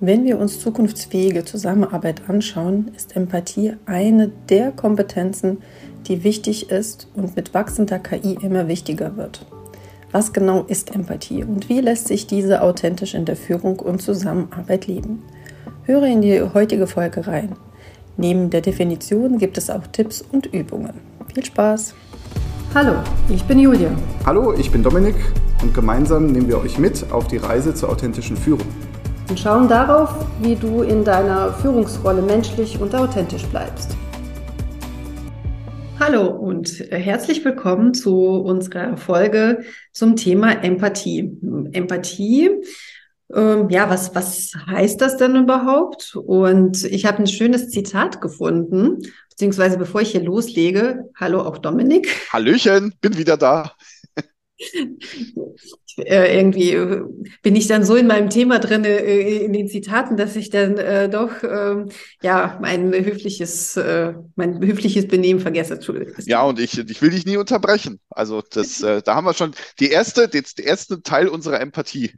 Wenn wir uns zukunftsfähige Zusammenarbeit anschauen, ist Empathie eine der Kompetenzen, die wichtig ist und mit wachsender KI immer wichtiger wird. Was genau ist Empathie und wie lässt sich diese authentisch in der Führung und Zusammenarbeit leben? Höre in die heutige Folge rein. Neben der Definition gibt es auch Tipps und Übungen. Viel Spaß! Hallo, ich bin Julia. Hallo, ich bin Dominik und gemeinsam nehmen wir euch mit auf die Reise zur authentischen Führung und schauen darauf, wie du in deiner Führungsrolle menschlich und authentisch bleibst. Hallo und herzlich willkommen zu unserer Folge zum Thema Empathie. Empathie, ähm, ja, was, was heißt das denn überhaupt? Und ich habe ein schönes Zitat gefunden, beziehungsweise bevor ich hier loslege, hallo auch Dominik. Hallöchen, bin wieder da. Äh, irgendwie äh, bin ich dann so in meinem Thema drin, äh, in den Zitaten, dass ich dann äh, doch ähm, ja mein höfliches, äh, mein höfliches Benehmen vergesse. Ja, und ich, ich will dich nie unterbrechen. Also das, äh, da haben wir schon die erste, den, den ersten Teil unserer Empathie.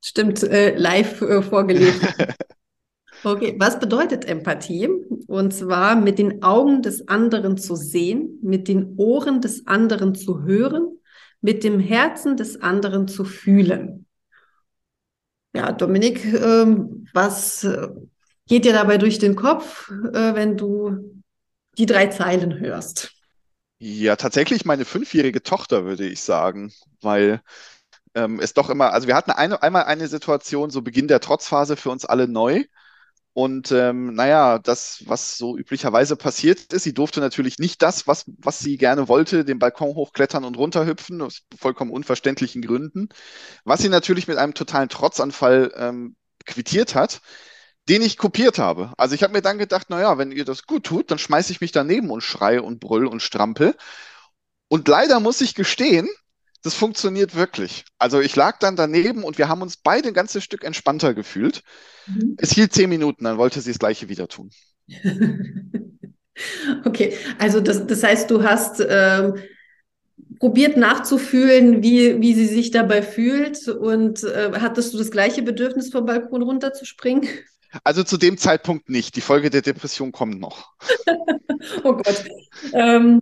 Stimmt, live vorgelesen. Okay, was bedeutet Empathie? Und zwar mit den Augen des anderen zu sehen, mit den Ohren des anderen zu hören mit dem Herzen des anderen zu fühlen. Ja, Dominik, ähm, was äh, geht dir dabei durch den Kopf, äh, wenn du die drei Zeilen hörst? Ja, tatsächlich meine fünfjährige Tochter, würde ich sagen, weil ähm, es doch immer, also wir hatten eine, einmal eine Situation, so Beginn der Trotzphase für uns alle neu. Und ähm, naja, das, was so üblicherweise passiert ist, sie durfte natürlich nicht das, was, was sie gerne wollte, den Balkon hochklettern und runterhüpfen, aus vollkommen unverständlichen Gründen. Was sie natürlich mit einem totalen Trotzanfall ähm, quittiert hat, den ich kopiert habe. Also ich habe mir dann gedacht, naja, wenn ihr das gut tut, dann schmeiße ich mich daneben und schreie und brüll und strampel. Und leider muss ich gestehen, das funktioniert wirklich. Also ich lag dann daneben und wir haben uns beide ein ganzes Stück entspannter gefühlt. Mhm. Es hielt zehn Minuten, dann wollte sie das gleiche wieder tun. okay, also das, das heißt, du hast ähm, probiert nachzufühlen, wie, wie sie sich dabei fühlt und äh, hattest du das gleiche Bedürfnis, vom Balkon runterzuspringen? Also zu dem Zeitpunkt nicht. Die Folge der Depression kommt noch. oh Gott. Ähm,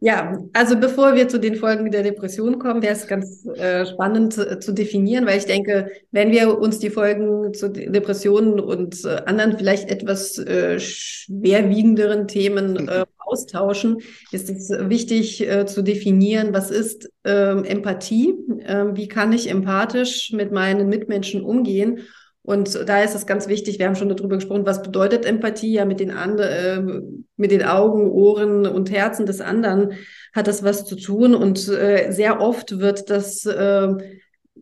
ja, also bevor wir zu den Folgen der Depression kommen, wäre es ganz äh, spannend zu, zu, definieren, weil ich denke, wenn wir uns die Folgen zu Depressionen und äh, anderen vielleicht etwas äh, schwerwiegenderen Themen äh, austauschen, ist es wichtig äh, zu definieren, was ist ähm, Empathie, ähm, wie kann ich empathisch mit meinen Mitmenschen umgehen und da ist es ganz wichtig, wir haben schon darüber gesprochen, was bedeutet Empathie? Ja, mit den, anderen, äh, mit den Augen, Ohren und Herzen des anderen hat das was zu tun. Und äh, sehr oft wird das äh,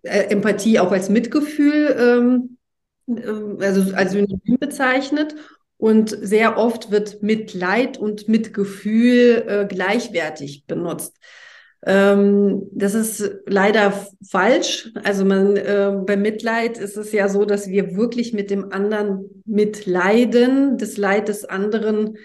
äh Empathie auch als Mitgefühl, ähm, äh, also als Synonym bezeichnet. Und sehr oft wird Mitleid und Mitgefühl äh, gleichwertig benutzt. Ähm, das ist leider falsch. Also man äh, bei Mitleid ist es ja so, dass wir wirklich mit dem anderen mitleiden, das Leid des anderen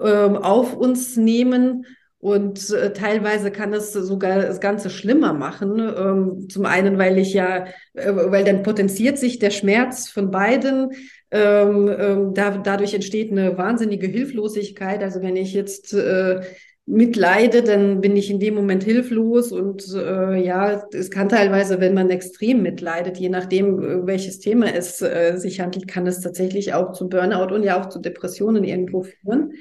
äh, auf uns nehmen. Und äh, teilweise kann es sogar das Ganze schlimmer machen. Ähm, zum einen, weil ich ja, äh, weil dann potenziert sich der Schmerz von beiden. Ähm, ähm, da, dadurch entsteht eine wahnsinnige Hilflosigkeit. Also wenn ich jetzt äh, mitleide, dann bin ich in dem Moment hilflos und äh, ja, es kann teilweise, wenn man extrem mitleidet, je nachdem, äh, welches Thema es äh, sich handelt, kann es tatsächlich auch zu Burnout und ja auch zu Depressionen irgendwo führen.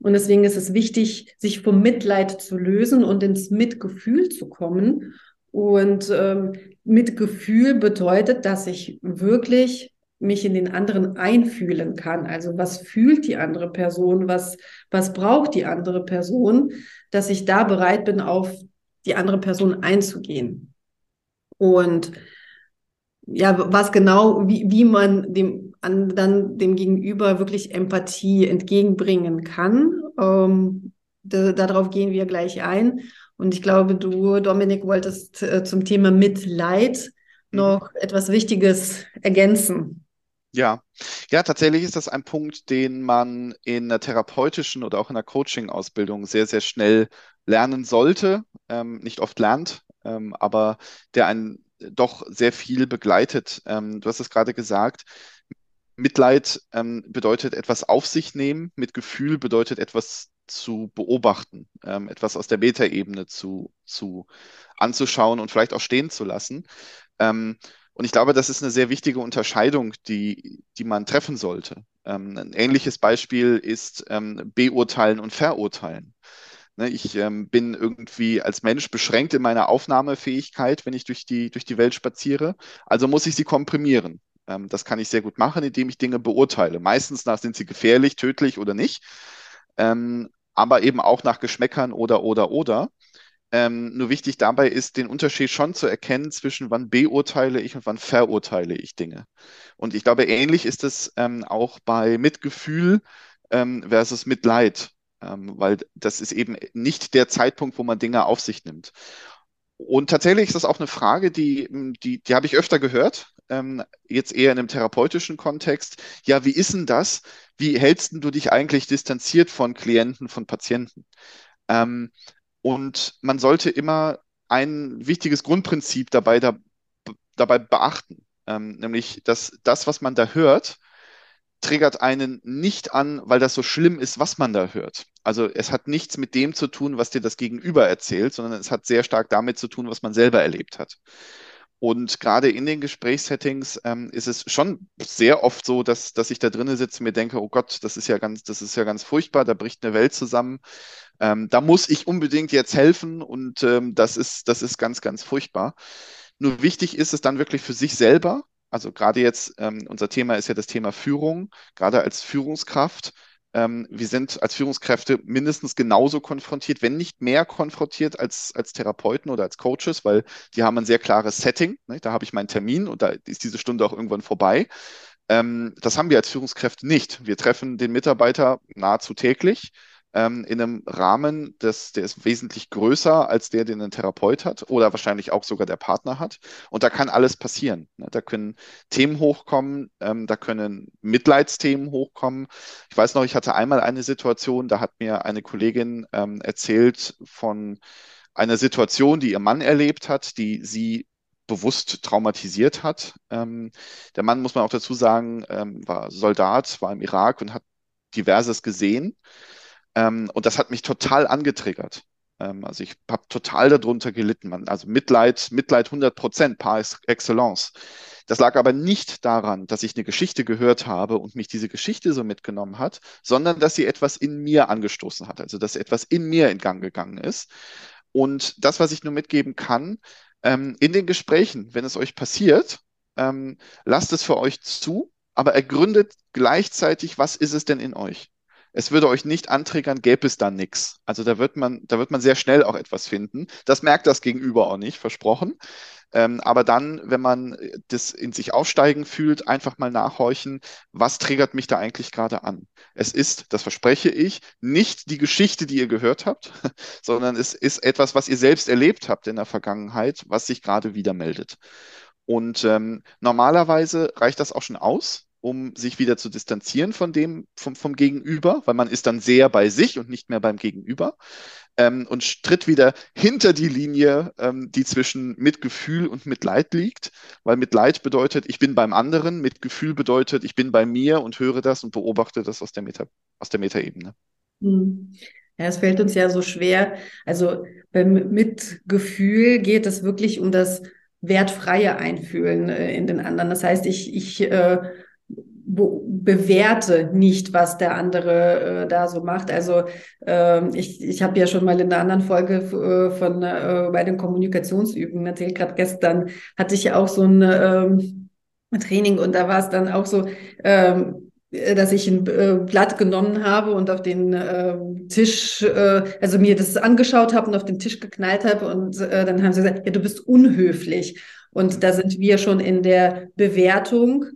Und deswegen ist es wichtig, sich vom Mitleid zu lösen und ins Mitgefühl zu kommen. Und ähm, Mitgefühl bedeutet, dass ich wirklich mich in den anderen einfühlen kann. Also was fühlt die andere Person, was, was braucht die andere Person, dass ich da bereit bin, auf die andere Person einzugehen. Und ja, was genau, wie, wie man dem an, dann dem Gegenüber wirklich Empathie entgegenbringen kann. Ähm, da, darauf gehen wir gleich ein. Und ich glaube, du, Dominik, wolltest äh, zum Thema Mitleid mhm. noch etwas Wichtiges ergänzen. Ja, ja, tatsächlich ist das ein Punkt, den man in der therapeutischen oder auch in der Coaching-Ausbildung sehr, sehr schnell lernen sollte, ähm, nicht oft lernt, ähm, aber der ein doch sehr viel begleitet. Ähm, du hast es gerade gesagt, Mitleid ähm, bedeutet etwas auf sich nehmen, mit Gefühl bedeutet etwas zu beobachten, ähm, etwas aus der Metaebene zu, zu anzuschauen und vielleicht auch stehen zu lassen. Und ich glaube, das ist eine sehr wichtige Unterscheidung, die, die man treffen sollte. Ähm, ein ähnliches Beispiel ist ähm, beurteilen und verurteilen. Ne, ich ähm, bin irgendwie als Mensch beschränkt in meiner Aufnahmefähigkeit, wenn ich durch die, durch die Welt spaziere. Also muss ich sie komprimieren. Ähm, das kann ich sehr gut machen, indem ich Dinge beurteile. Meistens nach, sind sie gefährlich, tödlich oder nicht. Ähm, aber eben auch nach Geschmäckern oder, oder, oder. Ähm, nur wichtig dabei ist, den Unterschied schon zu erkennen zwischen wann beurteile ich und wann verurteile ich Dinge. Und ich glaube, ähnlich ist es ähm, auch bei Mitgefühl ähm, versus Mitleid, ähm, weil das ist eben nicht der Zeitpunkt, wo man Dinge auf sich nimmt. Und tatsächlich ist das auch eine Frage, die, die, die habe ich öfter gehört, ähm, jetzt eher in einem therapeutischen Kontext. Ja, wie ist denn das? Wie hältst du dich eigentlich distanziert von Klienten, von Patienten? Ähm, und man sollte immer ein wichtiges Grundprinzip dabei, da, dabei beachten, ähm, nämlich, dass das, was man da hört, triggert einen nicht an, weil das so schlimm ist, was man da hört. Also es hat nichts mit dem zu tun, was dir das Gegenüber erzählt, sondern es hat sehr stark damit zu tun, was man selber erlebt hat. Und gerade in den Gesprächssettings ähm, ist es schon sehr oft so, dass, dass ich da drinnen sitze und mir denke, oh Gott, das ist ja ganz, das ist ja ganz furchtbar, da bricht eine Welt zusammen. Ähm, da muss ich unbedingt jetzt helfen und ähm, das ist, das ist ganz, ganz furchtbar. Nur wichtig ist es dann wirklich für sich selber, also gerade jetzt, ähm, unser Thema ist ja das Thema Führung, gerade als Führungskraft. Ähm, wir sind als Führungskräfte mindestens genauso konfrontiert, wenn nicht mehr konfrontiert als, als Therapeuten oder als Coaches, weil die haben ein sehr klares Setting. Ne? Da habe ich meinen Termin und da ist diese Stunde auch irgendwann vorbei. Ähm, das haben wir als Führungskräfte nicht. Wir treffen den Mitarbeiter nahezu täglich ähm, in einem Rahmen, das, der ist wesentlich größer als der, den ein Therapeut hat oder wahrscheinlich auch sogar der Partner hat. Und da kann alles passieren. Ne? Da können Themen hochkommen, ähm, da können Mitleidsthemen hochkommen. Ich weiß noch, ich hatte einmal eine Situation, da hat mir eine Kollegin ähm, erzählt von einer Situation, die ihr Mann erlebt hat, die sie bewusst traumatisiert hat. Ähm, der Mann, muss man auch dazu sagen, ähm, war Soldat, war im Irak und hat diverses gesehen. Ähm, und das hat mich total angetriggert. Ähm, also ich habe total darunter gelitten. Man, also Mitleid, Mitleid 100 Prozent, par excellence. Das lag aber nicht daran, dass ich eine Geschichte gehört habe und mich diese Geschichte so mitgenommen hat, sondern dass sie etwas in mir angestoßen hat, also dass etwas in mir in Gang gegangen ist. Und das, was ich nur mitgeben kann, ähm, in den Gesprächen, wenn es euch passiert, ähm, lasst es für euch zu, aber ergründet gleichzeitig, was ist es denn in euch? Es würde euch nicht antriggern, gäbe es da nichts. Also da wird man, da wird man sehr schnell auch etwas finden. Das merkt das Gegenüber auch nicht, versprochen. Ähm, aber dann, wenn man das in sich aufsteigen fühlt, einfach mal nachhorchen, was triggert mich da eigentlich gerade an? Es ist, das verspreche ich, nicht die Geschichte, die ihr gehört habt, sondern es ist etwas, was ihr selbst erlebt habt in der Vergangenheit, was sich gerade wieder meldet. Und ähm, normalerweise reicht das auch schon aus, um sich wieder zu distanzieren von dem, vom, vom Gegenüber, weil man ist dann sehr bei sich und nicht mehr beim Gegenüber ähm, und tritt wieder hinter die Linie, ähm, die zwischen Mitgefühl und Mitleid liegt, weil Mitleid bedeutet, ich bin beim anderen, Mitgefühl bedeutet, ich bin bei mir und höre das und beobachte das aus der Meta, aus der Metaebene. Hm. Ja, es fällt uns ja so schwer. Also beim Mitgefühl geht es wirklich um das wertfreie Einfühlen äh, in den anderen. Das heißt, ich, ich äh, bewerte nicht, was der andere äh, da so macht. Also ähm, ich, ich habe ja schon mal in einer anderen Folge äh, von äh, bei den Kommunikationsübungen erzählt, gerade gestern hatte ich auch so ein ähm, Training und da war es dann auch so, ähm, dass ich ein äh, Blatt genommen habe und auf den äh, Tisch, äh, also mir das angeschaut habe und auf den Tisch geknallt habe und äh, dann haben sie gesagt, ja, du bist unhöflich. Und da sind wir schon in der Bewertung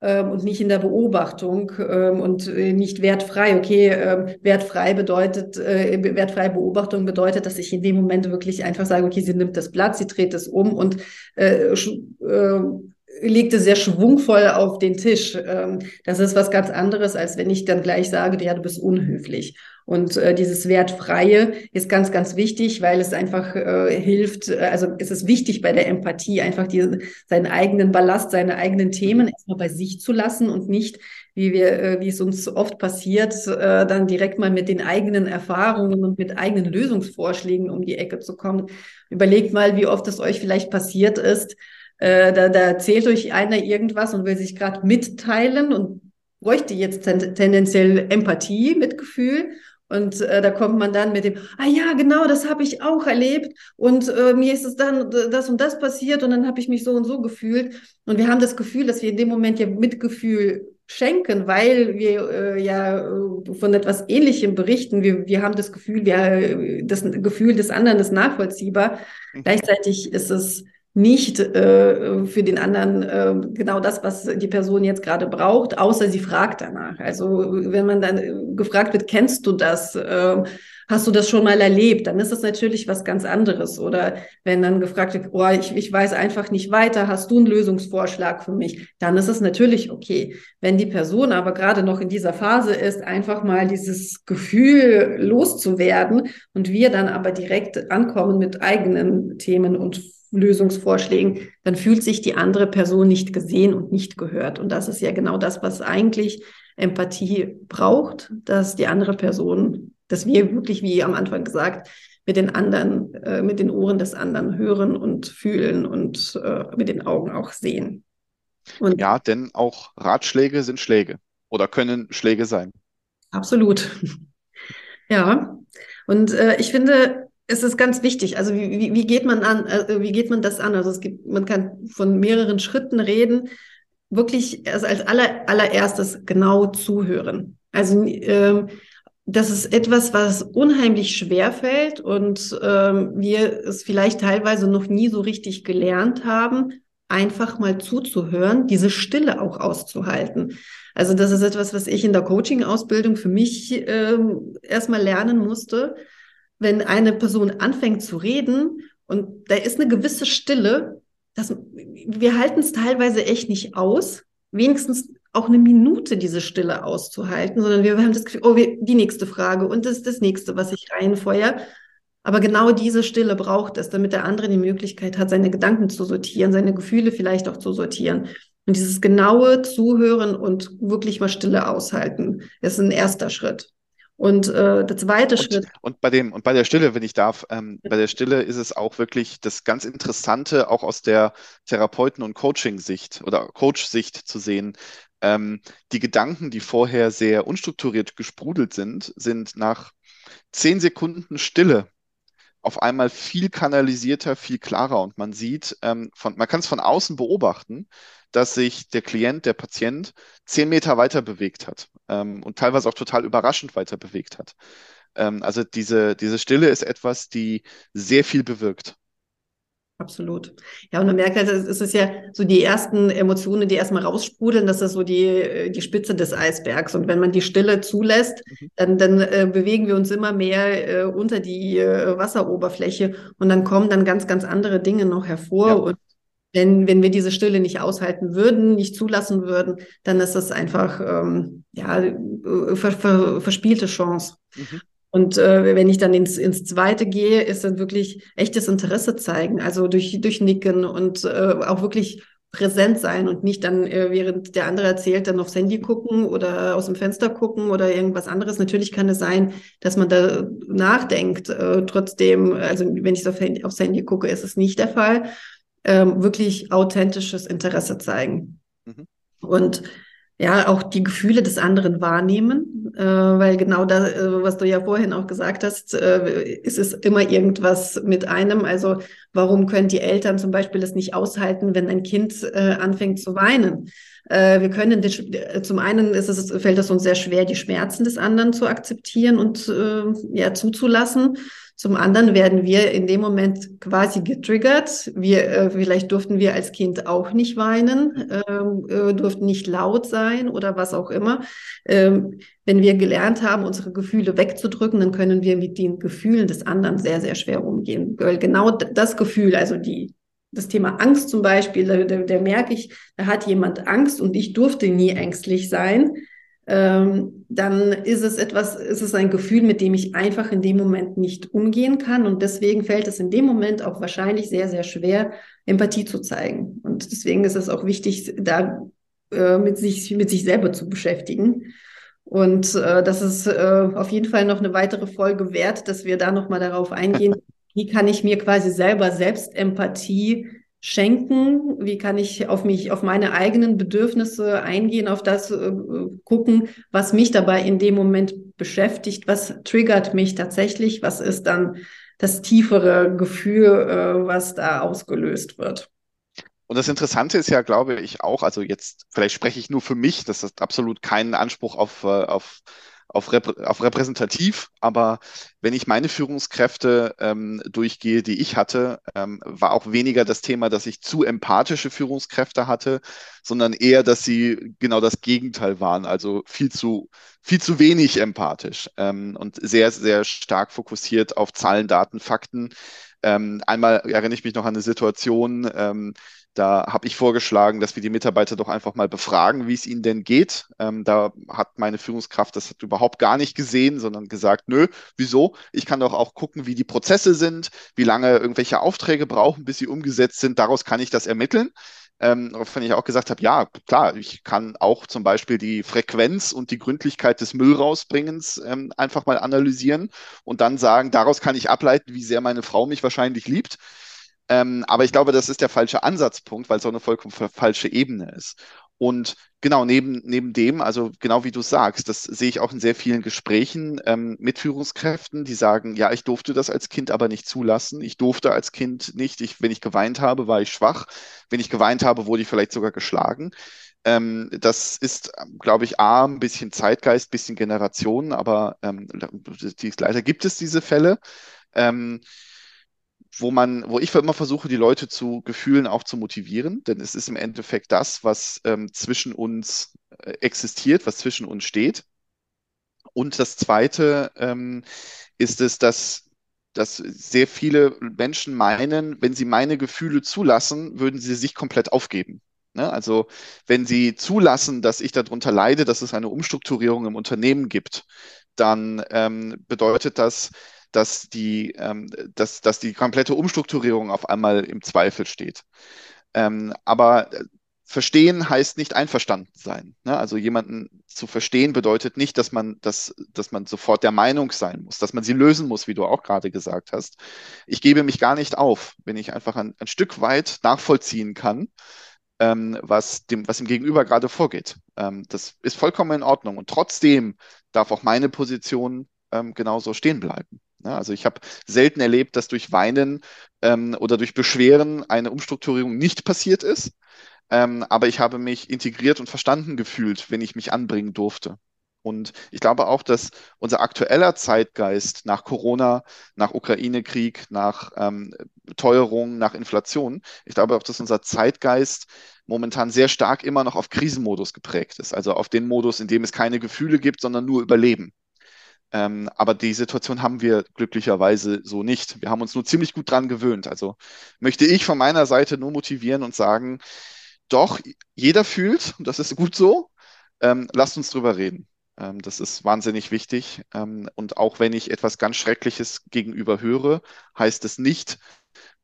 und nicht in der Beobachtung ähm, und äh, nicht wertfrei. Okay, ähm, wertfrei bedeutet, äh, wertfreie Beobachtung bedeutet, dass ich in dem Moment wirklich einfach sage, okay, sie nimmt das Blatt, sie dreht es um und äh, äh, legte sehr schwungvoll auf den Tisch. Ähm, das ist was ganz anderes, als wenn ich dann gleich sage, ja, du bist unhöflich. Und äh, dieses Wertfreie ist ganz, ganz wichtig, weil es einfach äh, hilft, äh, also es ist wichtig bei der Empathie, einfach die, seinen eigenen Ballast, seine eigenen Themen erstmal bei sich zu lassen und nicht, wie wir, äh, wie es uns oft passiert, äh, dann direkt mal mit den eigenen Erfahrungen und mit eigenen Lösungsvorschlägen um die Ecke zu kommen. Überlegt mal, wie oft es euch vielleicht passiert ist, äh, da, da erzählt euch einer irgendwas und will sich gerade mitteilen und bräuchte jetzt ten tendenziell Empathie, Mitgefühl. Und äh, da kommt man dann mit dem, ah ja, genau, das habe ich auch erlebt und äh, mir ist es dann das und das passiert und dann habe ich mich so und so gefühlt. Und wir haben das Gefühl, dass wir in dem Moment ja Mitgefühl schenken, weil wir äh, ja äh, von etwas Ähnlichem berichten. Wir, wir haben das Gefühl, wir, äh, das Gefühl des anderen ist nachvollziehbar. Mhm. Gleichzeitig ist es nicht äh, für den anderen äh, genau das, was die Person jetzt gerade braucht, außer sie fragt danach. Also wenn man dann gefragt wird, kennst du das? Äh, hast du das schon mal erlebt? Dann ist das natürlich was ganz anderes. Oder wenn dann gefragt wird, oh, ich, ich weiß einfach nicht weiter, hast du einen Lösungsvorschlag für mich? Dann ist es natürlich okay. Wenn die Person aber gerade noch in dieser Phase ist, einfach mal dieses Gefühl loszuwerden und wir dann aber direkt ankommen mit eigenen Themen und Lösungsvorschlägen, dann fühlt sich die andere Person nicht gesehen und nicht gehört. Und das ist ja genau das, was eigentlich Empathie braucht, dass die andere Person, dass wir wirklich, wie am Anfang gesagt, mit den anderen, äh, mit den Ohren des anderen hören und fühlen und äh, mit den Augen auch sehen. Und ja, denn auch Ratschläge sind Schläge oder können Schläge sein. Absolut. Ja. Und äh, ich finde, es ist ganz wichtig. Also wie, wie, wie geht man an, äh, wie geht man das an? Also es gibt, man kann von mehreren Schritten reden. Wirklich also als aller, allererstes genau zuhören. Also ähm, das ist etwas, was unheimlich schwer fällt und ähm, wir es vielleicht teilweise noch nie so richtig gelernt haben, einfach mal zuzuhören, diese Stille auch auszuhalten. Also das ist etwas, was ich in der Coaching-Ausbildung für mich ähm, erstmal lernen musste wenn eine Person anfängt zu reden und da ist eine gewisse Stille, das, wir halten es teilweise echt nicht aus, wenigstens auch eine Minute diese Stille auszuhalten, sondern wir haben das Gefühl, oh, wir, die nächste Frage und das ist das nächste, was ich reinfeuer. Aber genau diese Stille braucht es, damit der andere die Möglichkeit hat, seine Gedanken zu sortieren, seine Gefühle vielleicht auch zu sortieren. Und dieses genaue Zuhören und wirklich mal Stille aushalten, ist ein erster Schritt. Und äh, der zweite und, Schritt. Und bei dem, und bei der Stille, wenn ich darf, ähm, bei der Stille ist es auch wirklich das ganz Interessante, auch aus der Therapeuten- und Coaching-Sicht oder Coach-Sicht zu sehen. Ähm, die Gedanken, die vorher sehr unstrukturiert gesprudelt sind, sind nach zehn Sekunden Stille auf einmal viel kanalisierter, viel klarer und man sieht, ähm, von, man kann es von außen beobachten, dass sich der Klient, der Patient zehn Meter weiter bewegt hat ähm, und teilweise auch total überraschend weiter bewegt hat. Ähm, also diese, diese Stille ist etwas, die sehr viel bewirkt. Absolut. Ja, und man merkt halt, es ist ja so die ersten Emotionen, die erstmal raussprudeln, das ist so die, die Spitze des Eisbergs. Und wenn man die Stille zulässt, mhm. dann, dann äh, bewegen wir uns immer mehr äh, unter die äh, Wasseroberfläche und dann kommen dann ganz, ganz andere Dinge noch hervor. Ja. Und wenn, wenn wir diese Stille nicht aushalten würden, nicht zulassen würden, dann ist das einfach ähm, ja, äh, ver, ver, verspielte Chance. Mhm. Und äh, wenn ich dann ins, ins Zweite gehe, ist dann wirklich echtes Interesse zeigen, also durch, durch Nicken und äh, auch wirklich präsent sein und nicht dann, äh, während der andere erzählt, dann aufs Handy gucken oder aus dem Fenster gucken oder irgendwas anderes. Natürlich kann es sein, dass man da nachdenkt. Äh, trotzdem, also wenn ich auf Handy, aufs Handy gucke, ist es nicht der Fall ähm, wirklich authentisches Interesse zeigen. Mhm. Und ja, auch die Gefühle des anderen wahrnehmen, äh, weil genau das, äh, was du ja vorhin auch gesagt hast, äh, ist es immer irgendwas mit einem. Also warum können die Eltern zum Beispiel es nicht aushalten, wenn ein Kind äh, anfängt zu weinen? Äh, wir können die, äh, zum einen ist es, fällt es uns sehr schwer, die Schmerzen des anderen zu akzeptieren und äh, ja zuzulassen. Zum anderen werden wir in dem Moment quasi getriggert. Wir, äh, vielleicht durften wir als Kind auch nicht weinen, ähm, äh, durften nicht laut sein oder was auch immer. Ähm, wenn wir gelernt haben, unsere Gefühle wegzudrücken, dann können wir mit den Gefühlen des anderen sehr, sehr schwer umgehen. Genau das Gefühl, also die das Thema Angst zum Beispiel, da, da, da merke ich, da hat jemand Angst und ich durfte nie ängstlich sein ähm, dann ist es etwas, ist es ein Gefühl, mit dem ich einfach in dem Moment nicht umgehen kann. Und deswegen fällt es in dem Moment auch wahrscheinlich sehr, sehr schwer, Empathie zu zeigen. Und deswegen ist es auch wichtig, da äh, mit, sich, mit sich selber zu beschäftigen. Und äh, das ist äh, auf jeden Fall noch eine weitere Folge wert, dass wir da nochmal darauf eingehen, wie kann ich mir quasi selber Selbstempathie schenken? Wie kann ich auf mich, auf meine eigenen Bedürfnisse eingehen, auf das äh, gucken, was mich dabei in dem Moment beschäftigt? Was triggert mich tatsächlich? Was ist dann das tiefere Gefühl, äh, was da ausgelöst wird? Und das Interessante ist ja, glaube ich, auch, also jetzt, vielleicht spreche ich nur für mich, das ist absolut kein Anspruch auf, äh, auf auf, Rep auf repräsentativ, aber wenn ich meine Führungskräfte ähm, durchgehe, die ich hatte, ähm, war auch weniger das Thema, dass ich zu empathische Führungskräfte hatte, sondern eher, dass sie genau das Gegenteil waren, also viel zu, viel zu wenig empathisch ähm, und sehr, sehr stark fokussiert auf Zahlen, Daten, Fakten. Ähm, einmal erinnere ich mich noch an eine Situation, ähm, da habe ich vorgeschlagen, dass wir die Mitarbeiter doch einfach mal befragen, wie es ihnen denn geht. Ähm, da hat meine Führungskraft das überhaupt gar nicht gesehen, sondern gesagt, nö, wieso? Ich kann doch auch gucken, wie die Prozesse sind, wie lange irgendwelche Aufträge brauchen, bis sie umgesetzt sind. Daraus kann ich das ermitteln. Ähm, wovon ich auch gesagt habe, ja, klar, ich kann auch zum Beispiel die Frequenz und die Gründlichkeit des Müllrausbringens ähm, einfach mal analysieren und dann sagen, daraus kann ich ableiten, wie sehr meine Frau mich wahrscheinlich liebt. Ähm, aber ich glaube, das ist der falsche Ansatzpunkt, weil es auch eine vollkommen falsche Ebene ist. Und genau neben, neben dem, also genau wie du sagst, das sehe ich auch in sehr vielen Gesprächen ähm, mit Führungskräften, die sagen, ja, ich durfte das als Kind aber nicht zulassen. Ich durfte als Kind nicht. Ich, wenn ich geweint habe, war ich schwach. Wenn ich geweint habe, wurde ich vielleicht sogar geschlagen. Ähm, das ist, glaube ich, A, ein bisschen Zeitgeist, ein bisschen Generation, aber ähm, die, leider gibt es diese Fälle. Ähm, wo man, wo ich immer versuche, die Leute zu Gefühlen auch zu motivieren, denn es ist im Endeffekt das, was ähm, zwischen uns äh, existiert, was zwischen uns steht. Und das Zweite ähm, ist es, dass, dass sehr viele Menschen meinen, wenn sie meine Gefühle zulassen, würden sie sich komplett aufgeben. Ne? Also wenn sie zulassen, dass ich darunter leide, dass es eine Umstrukturierung im Unternehmen gibt, dann ähm, bedeutet das, dass die, ähm, dass, dass die komplette Umstrukturierung auf einmal im Zweifel steht. Ähm, aber äh, verstehen heißt nicht einverstanden sein. Ne? Also jemanden zu verstehen bedeutet nicht, dass man, dass, dass man sofort der Meinung sein muss, dass man sie lösen muss, wie du auch gerade gesagt hast. Ich gebe mich gar nicht auf, wenn ich einfach ein, ein Stück weit nachvollziehen kann, ähm, was, dem, was im Gegenüber gerade vorgeht. Ähm, das ist vollkommen in Ordnung. Und trotzdem darf auch meine Position ähm, genauso stehen bleiben. Ja, also ich habe selten erlebt, dass durch Weinen ähm, oder durch Beschweren eine Umstrukturierung nicht passiert ist. Ähm, aber ich habe mich integriert und verstanden gefühlt, wenn ich mich anbringen durfte. Und ich glaube auch, dass unser aktueller Zeitgeist nach Corona, nach Ukraine-Krieg, nach ähm, Teuerung, nach Inflation, ich glaube auch, dass unser Zeitgeist momentan sehr stark immer noch auf Krisenmodus geprägt ist. Also auf den Modus, in dem es keine Gefühle gibt, sondern nur Überleben. Ähm, aber die Situation haben wir glücklicherweise so nicht. Wir haben uns nur ziemlich gut dran gewöhnt. Also möchte ich von meiner Seite nur motivieren und sagen, doch, jeder fühlt, und das ist gut so, ähm, lasst uns drüber reden. Ähm, das ist wahnsinnig wichtig. Ähm, und auch wenn ich etwas ganz Schreckliches gegenüber höre, heißt es nicht,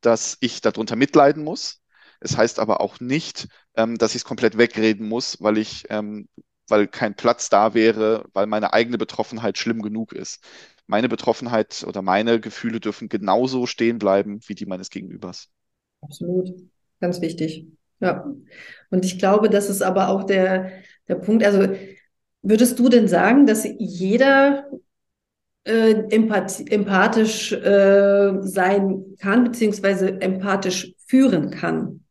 dass ich darunter mitleiden muss. Es heißt aber auch nicht, ähm, dass ich es komplett wegreden muss, weil ich ähm, weil kein Platz da wäre, weil meine eigene Betroffenheit schlimm genug ist. Meine Betroffenheit oder meine Gefühle dürfen genauso stehen bleiben wie die meines Gegenübers. Absolut, ganz wichtig. Ja. Und ich glaube, das ist aber auch der, der Punkt. Also würdest du denn sagen, dass jeder äh, empath empathisch äh, sein kann, beziehungsweise empathisch führen kann?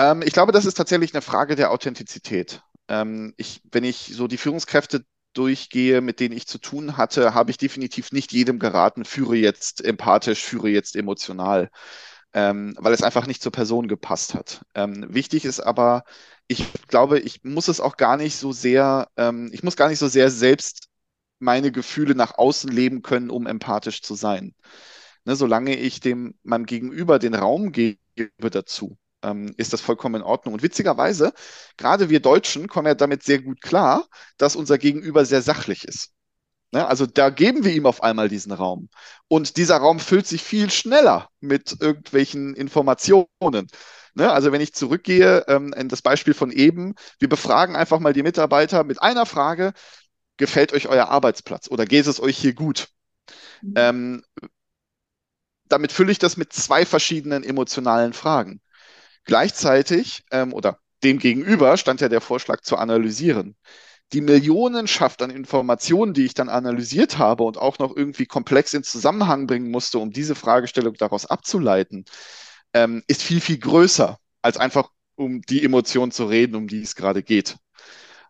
Ähm, ich glaube, das ist tatsächlich eine Frage der Authentizität. Ähm, ich, wenn ich so die Führungskräfte durchgehe, mit denen ich zu tun hatte, habe ich definitiv nicht jedem geraten, führe jetzt empathisch, führe jetzt emotional, ähm, weil es einfach nicht zur Person gepasst hat. Ähm, wichtig ist aber, ich glaube, ich muss es auch gar nicht so sehr, ähm, ich muss gar nicht so sehr selbst meine Gefühle nach außen leben können, um empathisch zu sein. Ne, solange ich dem meinem Gegenüber den Raum gebe dazu, ähm, ist das vollkommen in Ordnung. Und witzigerweise, gerade wir Deutschen kommen ja damit sehr gut klar, dass unser Gegenüber sehr sachlich ist. Ne? Also da geben wir ihm auf einmal diesen Raum. Und dieser Raum füllt sich viel schneller mit irgendwelchen Informationen. Ne? Also wenn ich zurückgehe ähm, in das Beispiel von eben, wir befragen einfach mal die Mitarbeiter mit einer Frage, gefällt euch euer Arbeitsplatz oder geht es euch hier gut? Mhm. Ähm, damit fülle ich das mit zwei verschiedenen emotionalen Fragen. Gleichzeitig ähm, oder dem gegenüber stand ja der Vorschlag zu analysieren die Millionenschaft an Informationen, die ich dann analysiert habe und auch noch irgendwie komplex in Zusammenhang bringen musste, um diese Fragestellung daraus abzuleiten, ähm, ist viel, viel größer, als einfach um die Emotion zu reden, um die es gerade geht.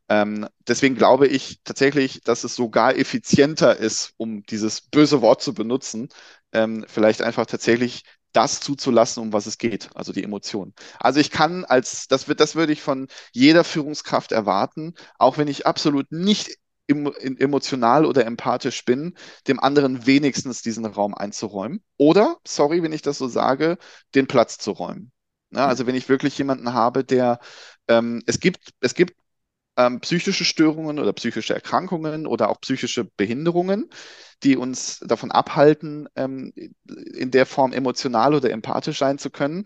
Ähm, deswegen glaube ich tatsächlich, dass es sogar effizienter ist, um dieses böse Wort zu benutzen, ähm, vielleicht einfach tatsächlich das zuzulassen, um was es geht, also die Emotionen. Also ich kann als, das wird, das würde ich von jeder Führungskraft erwarten, auch wenn ich absolut nicht emotional oder empathisch bin, dem anderen wenigstens diesen Raum einzuräumen. Oder, sorry, wenn ich das so sage, den Platz zu räumen. Ja, also wenn ich wirklich jemanden habe, der, ähm, es gibt, es gibt ähm, psychische Störungen oder psychische Erkrankungen oder auch psychische Behinderungen, die uns davon abhalten, ähm, in der Form emotional oder empathisch sein zu können,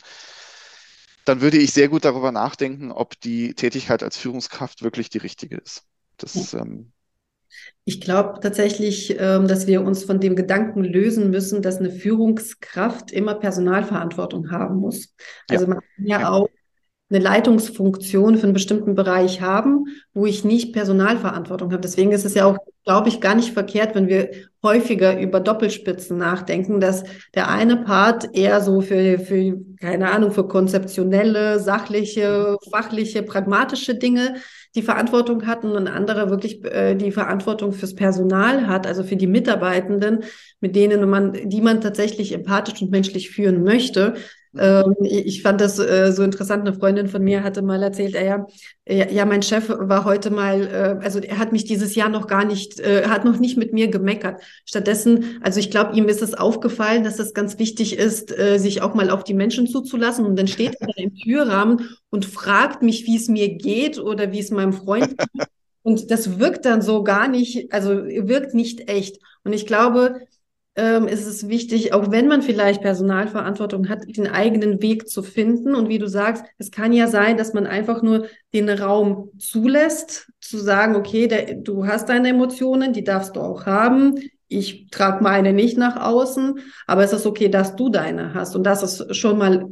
dann würde ich sehr gut darüber nachdenken, ob die Tätigkeit als Führungskraft wirklich die richtige ist. Das, ja. ähm, ich glaube tatsächlich, ähm, dass wir uns von dem Gedanken lösen müssen, dass eine Führungskraft immer Personalverantwortung haben muss. Also ja. man kann ja, ja auch eine Leitungsfunktion für einen bestimmten Bereich haben, wo ich nicht Personalverantwortung habe. Deswegen ist es ja auch, glaube ich, gar nicht verkehrt, wenn wir häufiger über Doppelspitzen nachdenken, dass der eine Part eher so für, für keine Ahnung, für konzeptionelle, sachliche, fachliche, pragmatische Dinge die Verantwortung hat und ein anderer wirklich äh, die Verantwortung fürs Personal hat, also für die Mitarbeitenden, mit denen man, die man tatsächlich empathisch und menschlich führen möchte. Ähm, ich fand das äh, so interessant. Eine Freundin von mir hatte mal erzählt, äh, ja, ja, mein Chef war heute mal, äh, also er hat mich dieses Jahr noch gar nicht, äh, hat noch nicht mit mir gemeckert. Stattdessen, also ich glaube, ihm ist es aufgefallen, dass es ganz wichtig ist, äh, sich auch mal auf die Menschen zuzulassen. Und dann steht er im Türrahmen und fragt mich, wie es mir geht oder wie es meinem Freund geht. Und das wirkt dann so gar nicht, also wirkt nicht echt. Und ich glaube, ähm, ist es wichtig, auch wenn man vielleicht Personalverantwortung hat, den eigenen Weg zu finden. Und wie du sagst, es kann ja sein, dass man einfach nur den Raum zulässt, zu sagen, okay, der, du hast deine Emotionen, die darfst du auch haben. Ich trage meine nicht nach außen, aber es ist okay, dass du deine hast. Und das ist schon mal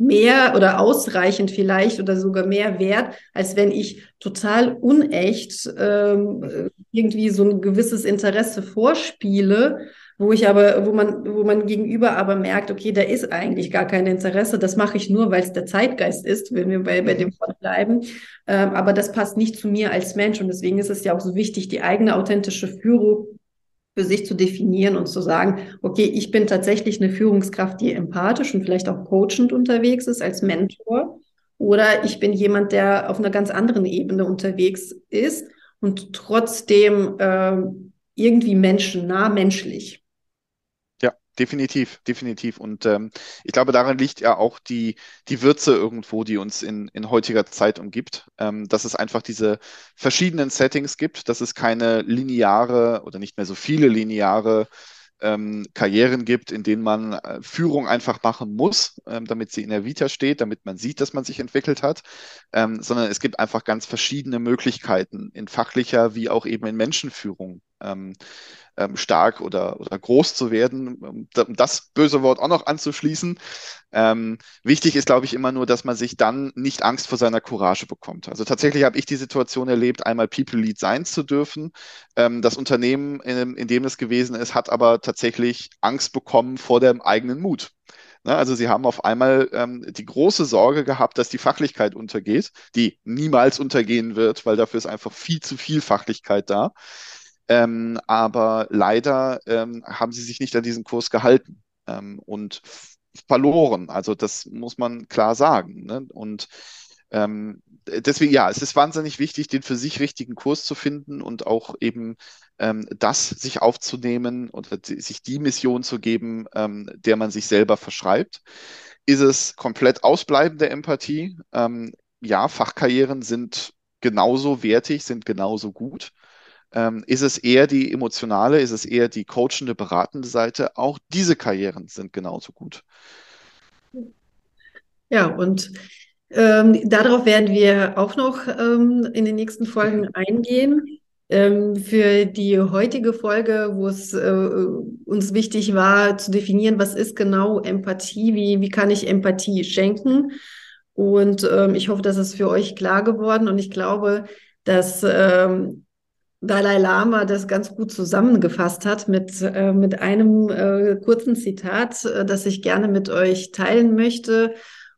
mehr oder ausreichend vielleicht oder sogar mehr wert, als wenn ich total unecht ähm, irgendwie so ein gewisses Interesse vorspiele wo ich aber, wo man, wo man gegenüber aber merkt, okay, da ist eigentlich gar kein Interesse. Das mache ich nur, weil es der Zeitgeist ist, wenn wir bei, bei dem Wort bleiben. Ähm, aber das passt nicht zu mir als Mensch. Und deswegen ist es ja auch so wichtig, die eigene authentische Führung für sich zu definieren und zu sagen, okay, ich bin tatsächlich eine Führungskraft, die empathisch und vielleicht auch coachend unterwegs ist als Mentor. Oder ich bin jemand, der auf einer ganz anderen Ebene unterwegs ist und trotzdem äh, irgendwie menschennah, menschlich. Definitiv, definitiv. Und ähm, ich glaube, daran liegt ja auch die, die Würze irgendwo, die uns in, in heutiger Zeit umgibt, ähm, dass es einfach diese verschiedenen Settings gibt, dass es keine lineare oder nicht mehr so viele lineare ähm, Karrieren gibt, in denen man äh, Führung einfach machen muss, ähm, damit sie in der Vita steht, damit man sieht, dass man sich entwickelt hat, ähm, sondern es gibt einfach ganz verschiedene Möglichkeiten in fachlicher wie auch eben in Menschenführung. Ähm, ähm, stark oder, oder groß zu werden, um das böse Wort auch noch anzuschließen. Ähm, wichtig ist, glaube ich, immer nur, dass man sich dann nicht Angst vor seiner Courage bekommt. Also tatsächlich habe ich die Situation erlebt, einmal People Lead sein zu dürfen. Ähm, das Unternehmen, in, in dem es gewesen ist, hat aber tatsächlich Angst bekommen vor dem eigenen Mut. Ne, also sie haben auf einmal ähm, die große Sorge gehabt, dass die Fachlichkeit untergeht, die niemals untergehen wird, weil dafür ist einfach viel zu viel Fachlichkeit da. Ähm, aber leider ähm, haben sie sich nicht an diesen Kurs gehalten ähm, und verloren. Also das muss man klar sagen. Ne? Und ähm, deswegen, ja, es ist wahnsinnig wichtig, den für sich richtigen Kurs zu finden und auch eben ähm, das sich aufzunehmen oder sich die Mission zu geben, ähm, der man sich selber verschreibt. Ist es komplett Ausbleiben der Empathie? Ja, Fachkarrieren sind genauso wertig, sind genauso gut. Ähm, ist es eher die emotionale, ist es eher die coachende, beratende Seite? Auch diese Karrieren sind genauso gut. Ja, und ähm, darauf werden wir auch noch ähm, in den nächsten Folgen eingehen. Ähm, für die heutige Folge, wo es äh, uns wichtig war zu definieren, was ist genau Empathie, wie, wie kann ich Empathie schenken. Und ähm, ich hoffe, das ist für euch klar geworden. Und ich glaube, dass ähm, Dalai Lama das ganz gut zusammengefasst hat mit, äh, mit einem äh, kurzen Zitat, äh, das ich gerne mit euch teilen möchte.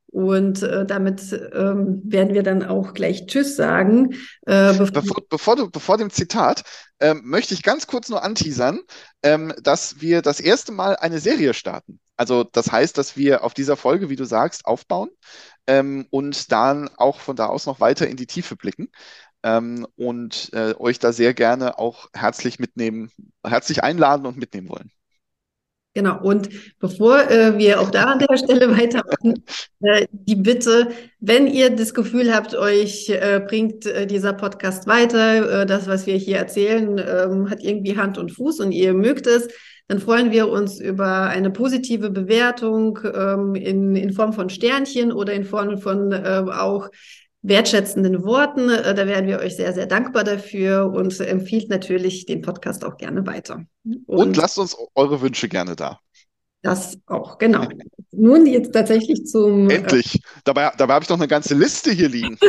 Und äh, damit ähm, werden wir dann auch gleich Tschüss sagen. Äh, bevor, bevor, bevor, du, bevor dem Zitat ähm, möchte ich ganz kurz nur anteasern, ähm, dass wir das erste Mal eine Serie starten. Also das heißt, dass wir auf dieser Folge, wie du sagst, aufbauen ähm, und dann auch von da aus noch weiter in die Tiefe blicken. Ähm, und äh, euch da sehr gerne auch herzlich mitnehmen, herzlich einladen und mitnehmen wollen. Genau, und bevor äh, wir auch da an der Stelle weitermachen, äh, die Bitte, wenn ihr das Gefühl habt, euch äh, bringt äh, dieser Podcast weiter, äh, das, was wir hier erzählen, ähm, hat irgendwie Hand und Fuß und ihr mögt es, dann freuen wir uns über eine positive Bewertung ähm, in, in Form von Sternchen oder in Form von äh, auch wertschätzenden Worten. Äh, da wären wir euch sehr, sehr dankbar dafür und empfiehlt natürlich den Podcast auch gerne weiter. Und, und lasst uns eure Wünsche gerne da. Das auch, genau. Nun jetzt tatsächlich zum. Äh, Endlich. Äh, dabei dabei habe ich noch eine ganze Liste hier liegen.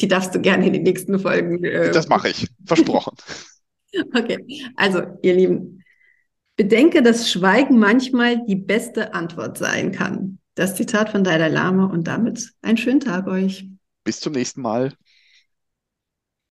Die darfst du gerne in den nächsten Folgen. Äh, das mache ich. Versprochen. okay. Also, ihr Lieben, bedenke, dass Schweigen manchmal die beste Antwort sein kann. Das Zitat von Dalai Lama und damit einen schönen Tag euch. Bis zum nächsten Mal.